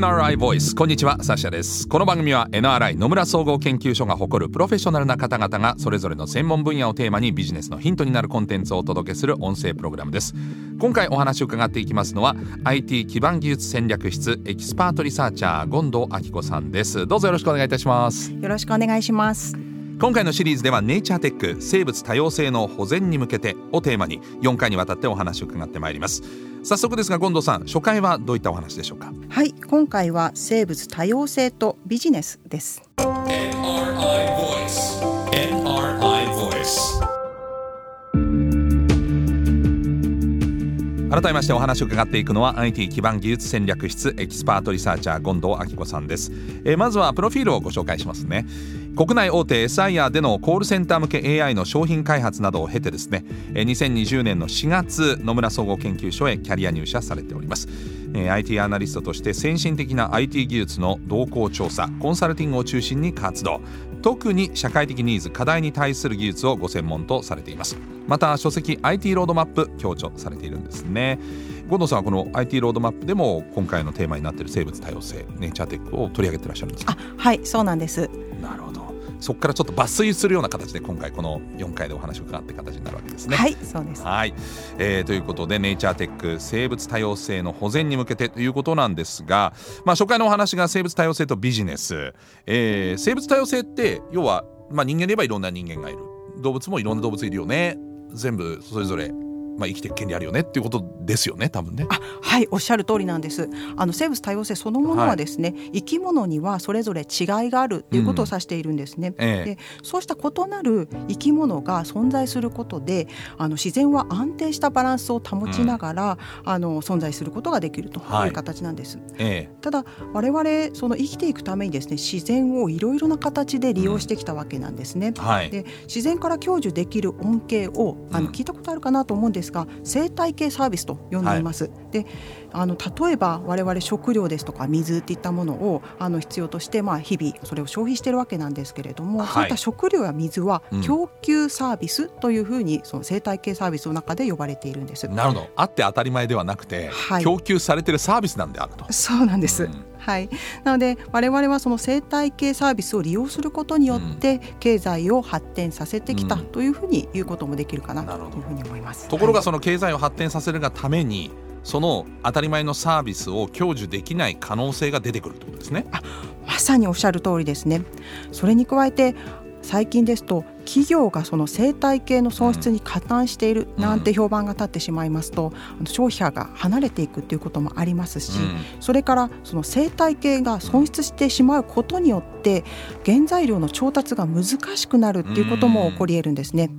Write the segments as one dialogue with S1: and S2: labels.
S1: NRI ボイスこんにちはサッシャです。この番組は NRI 野村総合研究所が誇るプロフェッショナルな方々がそれぞれの専門分野をテーマにビジネスのヒントになるコンテンツをお届けする音声プログラムです。今回お話を伺っていきますのは IT 基盤技術戦略室エキスパートリサーチャー権藤亜希子さんです。どうぞよろしくお願いいたします。
S2: よろしくお願いします。
S1: 今回のシリーズではネイチャーテック生物多様性の保全に向けてをテーマに4回にわたってお話を伺ってまいります。早速ですが権藤さん初回はどういったお話でしょうか？
S2: はい今回は生物多様性とビジネスです。
S1: 改めましてお話を伺っていくのは IT 基盤技術戦略室エキスパートリサーチャー権藤亜希子さんです、えー、まずはプロフィールをご紹介しますね。国内大手 SIer でのコールセンター向け AI の商品開発などを経てですね2020年の4月野村総合研究所へキャリア入社されております。IT アナリストとして先進的な IT 技術の動向調査コンサルティングを中心に活動。特に社会的ニーズ課題に対する技術をご専門とされています。また書籍 IT ロードマップ強調されているんですね。権藤さんはこの IT ロードマップでも今回のテーマになっている生物多様性ネイチャーテックを取り上げてらっしゃるんですか？
S2: はいそうなんです。
S1: なるほどそこからちょっと抜粋するような形で今回この4回でお話を伺って形になるわけですね。
S2: はいそうです。
S1: はい、えー、ということでネイチャーテック生物多様性の保全に向けてということなんですが、まあ、初回のお話が生物多様性とビジネス、えー、生物多様性って要は、まあ、人間で言えばいろんな人間がいる。動物もいろんな動物いるよね。全部それぞれまあ、生きていく権利あるよねっていうことですよね多分ね。
S2: あはいおっしゃる通りなんです。あの生物多様性そのものはですね、はい、生き物にはそれぞれ違いがあるっていうことを指しているんですね。うん。ええ、でそうした異なる生き物が存在することであの自然は安定したバランスを保ちながら、うん、あの存在することができるという形なんです。はいえ、ただ我々その生きていくためにですね自然をいろいろな形で利用してきたわけなんですね。うん。はい、で自然から享受できる恩恵をあの聞いたことあるかなと思うんですですが生態系サービスと呼んでいます。はい、であの例えば我々食料ですとか水っていったものをあの必要としてまあ日々それを消費しているわけなんですけれども、はい、そういった食料や水は供給サービスというふうにその生態系サービスの中で呼ばれているんです。
S1: なるほど。あって当たり前ではなくて、はい、供給されているサービスなんであると。
S2: そうなんです、うんはい、なので我々はその生態系サービスを利用することによって経済を発展させてきたというふうに言うこともできるかなというふうに思います。
S1: ところがその経済を発展させるがためにその当たり前のサービスを享受できない可能性が出てくるということですね。
S2: あまさにおっしゃる通りですね。それに加えて最近ですと企業がその生態系の損失に加担しているなんて評判が立ってしまいますと、うん、消費者が離れていくということもありますし、うん、それからその生態系が損失してしまうことによって原材料の調達が難しくなるっていうことも起こり得るんですね。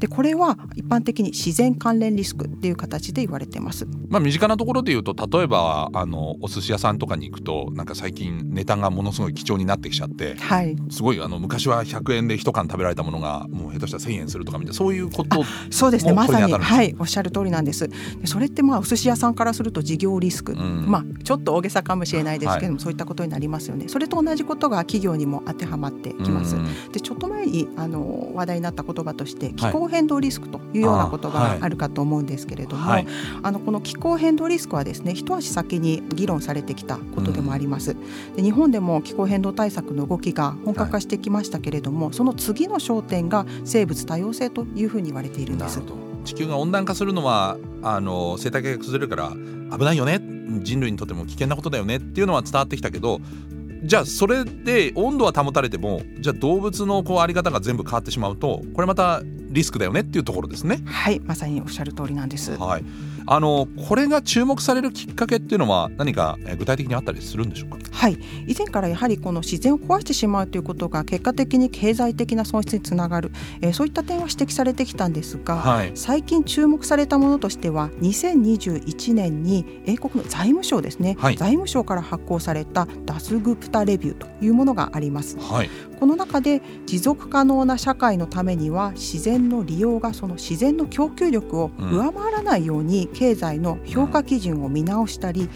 S2: でこれは一般的に自然関連リスクっていう形で言われてます。
S1: まあ身近なところで言うと例えばあのお寿司屋さんとかに行くとなんか最近ネタがものすごい貴重になってきちゃって、はい、すごいあの昔は100円で一缶食べられたものがもう下手したら1,000円するとかみたいなそういうこと
S2: そうですね。まさにはい。おっしゃる通りなんです。でそれってまあお寿司屋さんからすると事業リスク、うん、まあちょっと大げさかもしれないですけども、はい、そういったことになりますよね。それと同じことが企業にも当てはまってきます。でちょっと前にあの話題になった言葉として気候変動リスクというような言葉があるかと思うんですけれども、あはい、あのこの気候変動リスクはですね一足先に議論されてきたことでもあります。で日本でも気候変動対策の動きが本格化してきましたけれども、はい、その次の焦点が生物多様性というふうに言われているんです。
S1: 地球が温暖化するのはあの生態系が崩れるから危ないよね人類にとっても危険なことだよねっていうのは伝わってきたけどじゃあそれで温度は保たれてもじゃあ動物のこうあり方が全部変わってしまうとこれまたリスクだよねっていうところですね。
S2: はいまさにおっしゃる通りなんです。
S1: はい、あのこれが注目されるきっかけっていうのは何か具体的にあったりするんでしょうか？
S2: はい。以前からやはりこの自然を壊してしまうということが結果的に経済的な損失につながる、えー、そういった点は指摘されてきたんですが、はい、最近注目されたものとしては2021年に英国の財務省ですね、はい、財務省から発行されたダスグプタレビューというものがあります。はい、この中で持続可能な社会のためには自然の利用がその自然の供給力を上回らないように経済の評価基準を見直したり、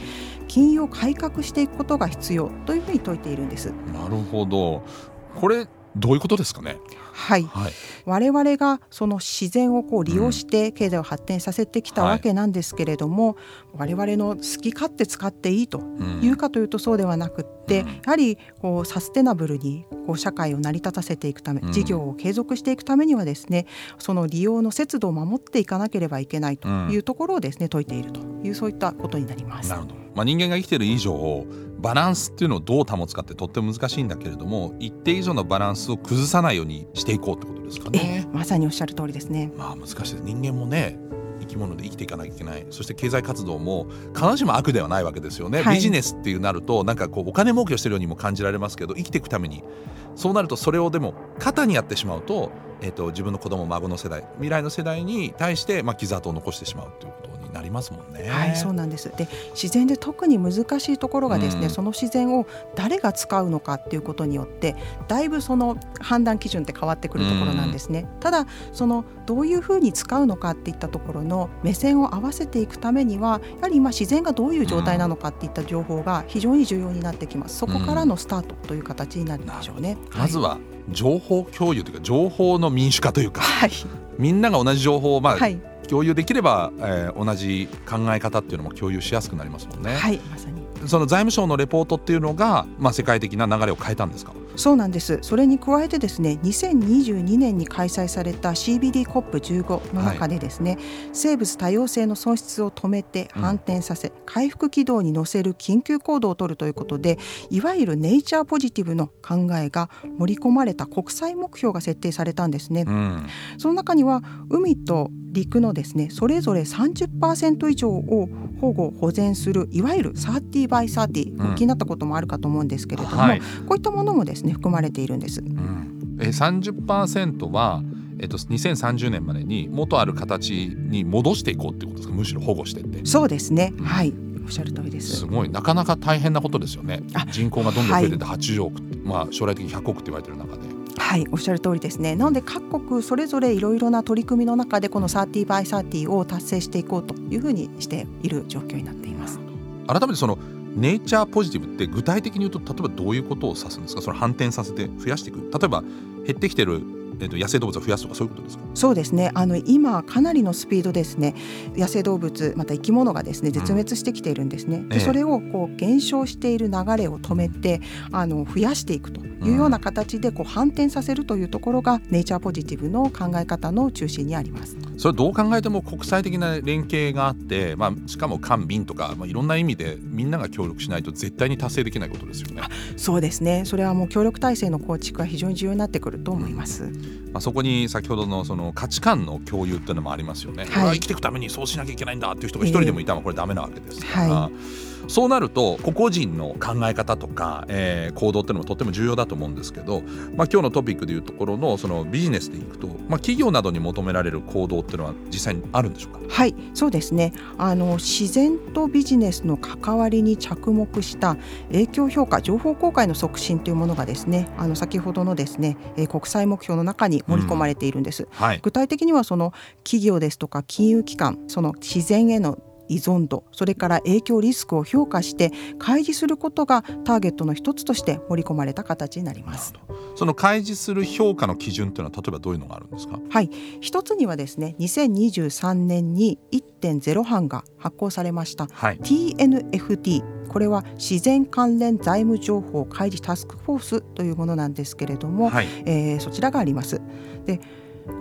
S2: 金融を改革していくことが必要というふうに説いているんです。
S1: なるほどこれどういうことですかね？
S2: はい、はい、我々がその自然をこう利用して経済を発展させてきたわけなんですけれども、うんはい、我々の好き勝手使っていいというかというとそうではなくって、うん、やはりこうサステナブルにこう社会を成り立たせていくため、事業を継続していくためにはですねその利用の節度を守っていかなければいけないというところをですね、説いているというそういったことになります。
S1: なるほど。まあ、人間が生きている以上バランスっていうのをどう保つかってとっても難しいんだけれども一定以上のバランスを崩さないようにしていこうってことですかね。
S2: まさにおっしゃる通りですね。
S1: まあ難しいです。人間もね生き物で生きていかなきゃいけない。そして経済活動も必ずしも悪ではないわけですよね、はい、ビジネスっていうなるとなんかこうお金儲けをしてるようにも感じられますけど生きていくために。そうなるとそれをでも肩にやってしまうと,、えーと、自分の子供孫の世代未来の世代に対して、まあ、傷跡を残してしまうということなりますもんね。
S2: はい、そうなんです。で、自然で特に難しいところがですね、うん、その自然を誰が使うのかっていうことによって、だいぶその判断基準って変わってくるところなんですね。うん、ただ、そのどういうふうに使うのかっていったところの目線を合わせていくためには、やはり今自然がどういう状態なのかっていった情報が非常に重要になってきます。そこからのスタートという形になるんでしょうね。
S1: うん、まずは情報共有というか情報の民主化というか、はい、みんなが同じ情報をまあ、はい。共有できれば、えー、同じ考え方っていうのも共有しやすくなりますもんね。
S2: はいまさに。
S1: その財務省のレポートっていうのが、まあ、世界的な流れを変えたんですか？
S2: そうなんです。それに加えてですね2022年に開催された CBD COP15 の中でですね、はい、生物多様性の損失を止めて反転させ、うん、回復軌道に乗せる緊急行動を取るということでいわゆるネイチャーポジティブの考えが盛り込まれた国際目標が設定されたんですね、うん、その中には海と陸のですねそれぞれ30%以上を保護保全するいわゆる30 by 30、うん、気になったこともあるかと思うんですけれども、はい、こういったものもですね含まれているんです。うん、
S1: え30%はえっと、2030年までに元ある形に戻していこうっていうことですか？むしろ保護してって。
S2: そうですね、うん、はい。おっしゃる通りです。
S1: すごい。なかなか大変なことですよね。人口がどんどん増えてて80億、はい、まあ将来的に100億って言われてる中で。
S2: はい。おっしゃる通りですね。なので各国それぞれいろいろな取り組みの中でこの30 by 30を達成していこうというふうにしている状況になっています。
S1: 改めてそのネイチャーポジティブって具体的に言うと例えばどういうことを指すんですか？その反転させて増やしていく。例えば減ってきてるえー、と野生動物を増やすとかそういうことですか？
S2: そうですね。あの今かなりのスピードですね。野生動物また生き物がですね絶滅してきているんですね、うん、でそれをこう減少している流れを止めてあの増やしていくというような形でこう反転させるというところがネイチャーポジティブの考え方の中心にあります。
S1: それどう考えても国際的な連携があって、まあ、しかも官民とか、まあ、いろんな意味でみんなが協力しないと絶対に達成できないことですよね。
S2: そうですね。それはもう協力体制の構築は非常に重要になってくると思います、うん
S1: まあ、そこに先ほどのその価値観の共有っていうのもありますよね、はい、生きていくためにそうしなきゃいけないんだっていう人が一人でもいたらこれダメなわけですから、えーはい、そうなると個々人の考え方とか、えー、行動っていうのもとっても重要だと思うんですけど、まあ、今日のトピックでいうところのそのビジネスでいくと、まあ、企業などに求められる行動っていうのは実際にあるんでしょうか？
S2: はいそうですね。あの自然とビジネスの関わりに着目した影響評価情報公開の促進というものがですねあの先ほどのですね、えー、国際目標の中に盛り込まれているんです。うんはい、具体的にはその企業ですとか金融機関その自然への依存度それから影響リスクを評価して開示することがターゲットの一つとして盛り込まれた形になります。
S1: その開示する評価の基準というのは例えばどういうのがあるんですか？
S2: はい。一つにはですね2023年に1.0版が発行されました、はい、TNFD これは自然関連財務情報開示タスクフォースというものなんですけれども、はい、えー、そちらがあります。で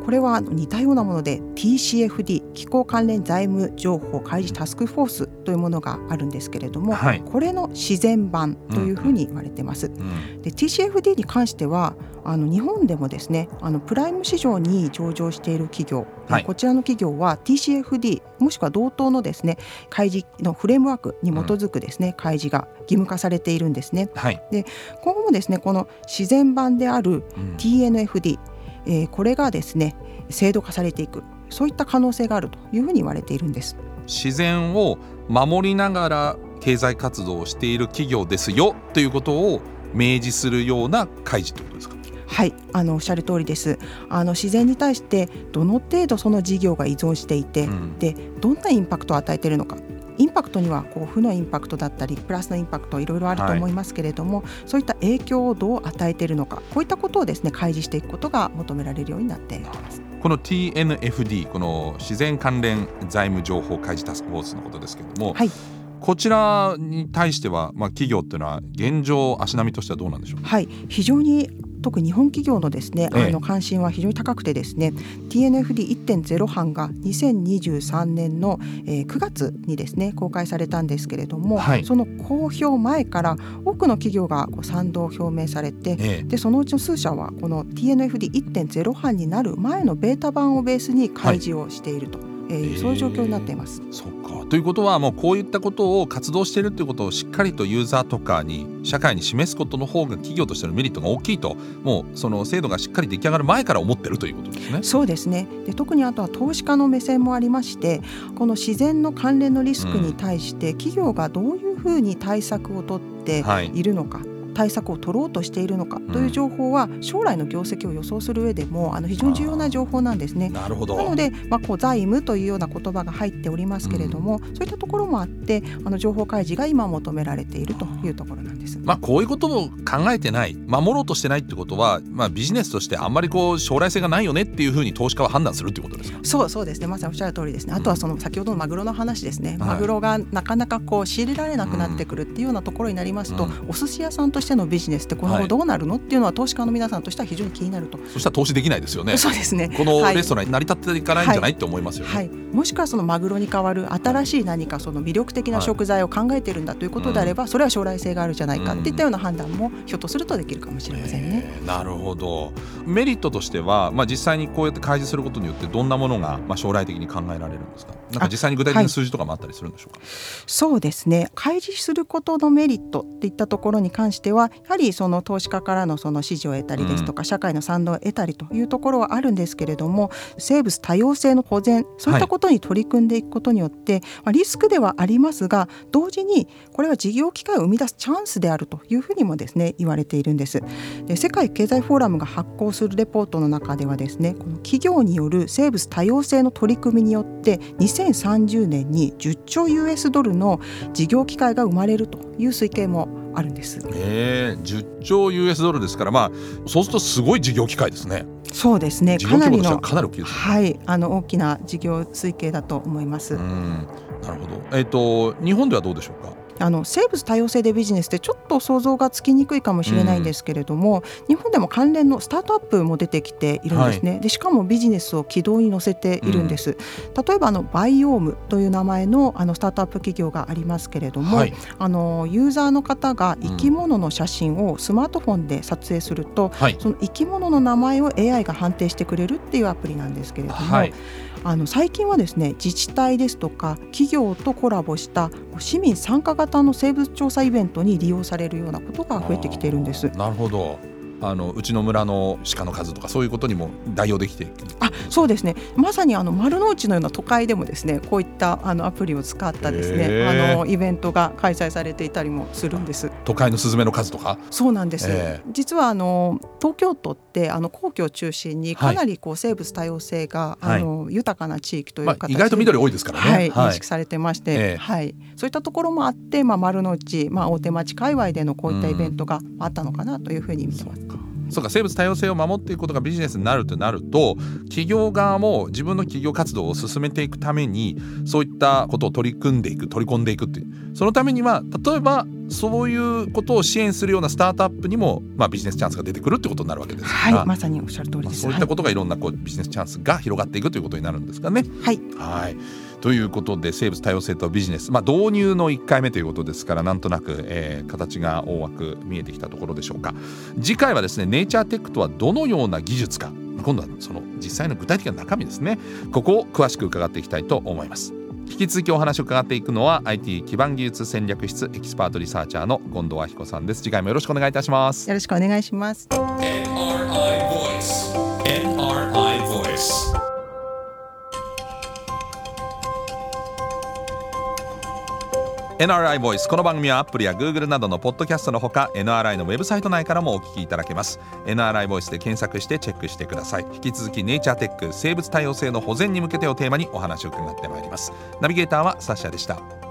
S2: これは似たようなもので TCFD 気候関連財務情報開示タスクフォースというものがあるんですけれども、はい、これの自然版というふうに言われてます。うん、で TCFD に関してはあの日本でもですねあのプライム市場に上場している企業、はい、こちらの企業は TCFD もしくは同等のですね開示のフレームワークに基づくですね、うん、開示が義務化されているんですね。はい、で今後もですねこの自然版である TNFD、うんえー、これがですね制度化されていくそういった可能性があるというふうに言われているんです。
S1: 自然を守りながら経済活動をしている企業ですよということを明示するような開示ということですか？
S2: はいあのおっしゃる通りです。あの自然に対してどの程度その事業が依存していて、うん、でどんなインパクトを与えているのかインパクトにはこう負のインパクトだったりプラスのインパクトいろいろあると思いますけれども、はい、そういった影響をどう与えているのかこういったことをですね開示していくことが求められるようになっています。
S1: この TNFD この自然関連財務情報開示タスクフォースのことですけれども、はい、こちらに対しては、まあ、企業っていうのは現状足並みとしてはどうなんでしょう？
S2: はい。非常に特に日本企業のですね、あの関心は非常に高くてですね、TNFD1.0 版が2023年の、えー、9月にですね公開されたんですけれども、はい、その公表前から多くの企業がこう賛同を表明されて、ええ、でそのうちの数社はこの TNFD1.0 版になる前のベータ版をベースに開示をしていると。はいえー、そういう状況になっています。
S1: そっかということはもうこういったことを活動しているということをしっかりとユーザーとかに社会に示すことの方が企業としてのメリットが大きいともうその制度がしっかり出来上がる前から思ってるということですね。
S2: そうですねで特にあとは投資家の目線もありましてこの自然の関連のリスクに対して企業がどういうふうに対策を取っているのか。はい対策を取ろうとしているのかという情報は将来の業績を予想する上でもあの非常に重要な情報なんですね。
S1: なるほど。
S2: なので、まあ、こう財務というような言葉が入っておりますけれども、うん、そういったところもあってあの情報開示が今求められているというところなんです。
S1: まあ、こういうことを考えてない守ろうとしてないってことは、まあ、ビジネスとしてあんまりこう将来性がないよねっていうふうに投資家は判断するっていうことですか？
S2: そうそうですね。まさにおっしゃる通りですね。あとはその先ほどのマグロの話ですね、うん、マグロがなかなかこう仕入れられなくなってくるっていうようなところになりますと、うん、お寿司屋さんとしてのビジネスって今後どうなるの、はい、っていうのは投資家の皆さんとしては非常に気になると。
S1: そしたら投資できないですよね。
S2: そうですね。
S1: このレストランに成り立っていかないんじゃない、はい、って思いますよね、はい、
S2: もしくはそのマグロに代わる新しい何かその魅力的な食材を考えているんだということであれば、それは将来性があるじゃないかっていったような判断もひょっとするとできるかもしれませんね。
S1: えー、なるほど。メリットとしては、まあ、実際にこうやって開示することによってどんなものが、まあ、将来的に考えられるんですか？なんか実際に具体的な数字とかもあったりするんでしょうか、はい、
S2: そうですね。開示することのメリットっていったところに関してはやはりその投資家からのその支持を得たりですとか、うん、社会の賛同を得たりというところはあるんですけれども生物多様性の保全そういったことに取り組んでいくことによって、はい、まあ、リスクではありますが同時にこれは事業機会を生み出すチャンスであるというふうにもですね言われているんです。で世界経済フォーラムが発行するレポートの中ではですねこの企業による生物多様性の取り組みによって2030年に10兆 US ドルの事業機会が生まれるという推計もあるんです。
S1: えー、10兆 US ドルですから、まあ、そうするとすごい事業機会ですね。
S2: そうですね。かなりの
S1: かなり大きいです、ね、
S2: はい、あの大きな事業推計だと思います。うん
S1: なるほど。えっ、ー、と日本ではどうでしょうか？
S2: あの生物多様性でビジネスってちょっと想像がつきにくいかもしれないんですけれども、うん、日本でも関連のスタートアップも出てきているんですね、はい、でしかもビジネスを軌道に乗せているんです、うん、例えばあのバイオームという名前のあのスタートアップ企業がありますけれども、はい、あのユーザーの方が生き物の写真をスマートフォンで撮影すると、はい、その生き物の名前を AI が判定してくれるっていうアプリなんですけれども、あの最近はですね自治体ですとか企業とコラボした市民参加型の生物調査イベントに利用されるようなことが増えてきているんです。
S1: なるほどあのうちの村の鹿の数とかそういうことにも代用できて
S2: あそうですね。まさにあの丸の内のような都会でもですねこういったあのアプリを使ったですねあのイベントが開催されていたりもするんです。
S1: 都会のスズメの数とか？
S2: そうなんです、実はあの東京都ってあの皇居を中心にかなりこう生物多様性が、はい、あの豊かな地域という形で、まあ、
S1: 意外と緑多いですからね、
S2: はい、認識されてまして、はい、そういったところもあって、まあ、丸の内、まあ、大手町界隈でのこういったイベントがあったのかなというふうに見てます。うん
S1: そうか生物多様性を守っていくことがビジネスになるとなると企業側も自分の企業活動を進めていくためにそういったことを取り組んでいく取り込んでいくっていう。そのためには例えばそういうことを支援するようなスタートアップにも、まあ、ビジネスチャンスが出てくるってことになるわけです
S2: はいまさにおっしゃる通りです、
S1: まあ、そういったことがいろんなこうビジネスチャンスが広がっていくということになるんですかね。
S2: はい。
S1: はいということで生物多様性とビジネス、まあ、導入の1回目ということですからなんとなく、えー、形が大枠見えてきたところでしょうか。次回はですねネイチャーテックとはどのような技術か。今度はその実際の具体的な中身ですね。ここを詳しく伺っていきたいと思います。引き続きお話を伺っていくのは IT 基盤技術戦略室エキスパートリサーチャーの権藤亜希子さんです。次回もよろしくお願いいたします。
S2: よろしくお願いします。NRI Voice NRI Voice
S1: NRI ボイスこの番組はアップルや Google などのポッドキャストのほか NRI のウェブサイト内からもお聞きいただけます。NRI ボイスで検索してチェックしてください。引き続きネイチャーテック生物多様性の保全に向けてをテーマにお話を伺ってまいります。ナビゲーターはサッシャでした。